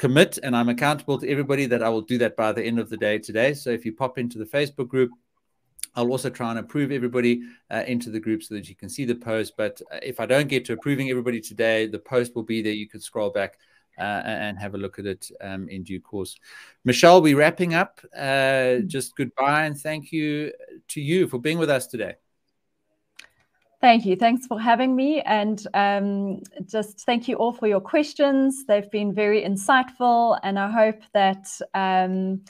commit and I'm accountable to everybody that I will do that by the end of the day today. So if you pop into the Facebook group, I'll also try and approve everybody uh, into the group so that you can see the post. But uh, if I don't get to approving everybody today, the post will be there. You can scroll back uh, and have a look at it um, in due course. Michelle, we're wrapping up. Uh, just goodbye and thank you to you for being with us today. Thank you. Thanks for having me. And um, just thank you all for your questions. They've been very insightful. And I hope that, um,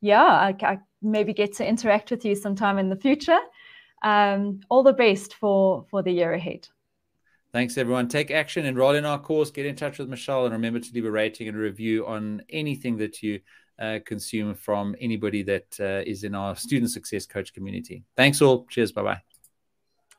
yeah, I, I, maybe get to interact with you sometime in the future. Um, all the best for, for the year ahead. Thanks, everyone. Take action, enroll in our course, get in touch with Michelle, and remember to leave a rating and a review on anything that you uh, consume from anybody that uh, is in our student success coach community. Thanks all. Cheers. Bye bye.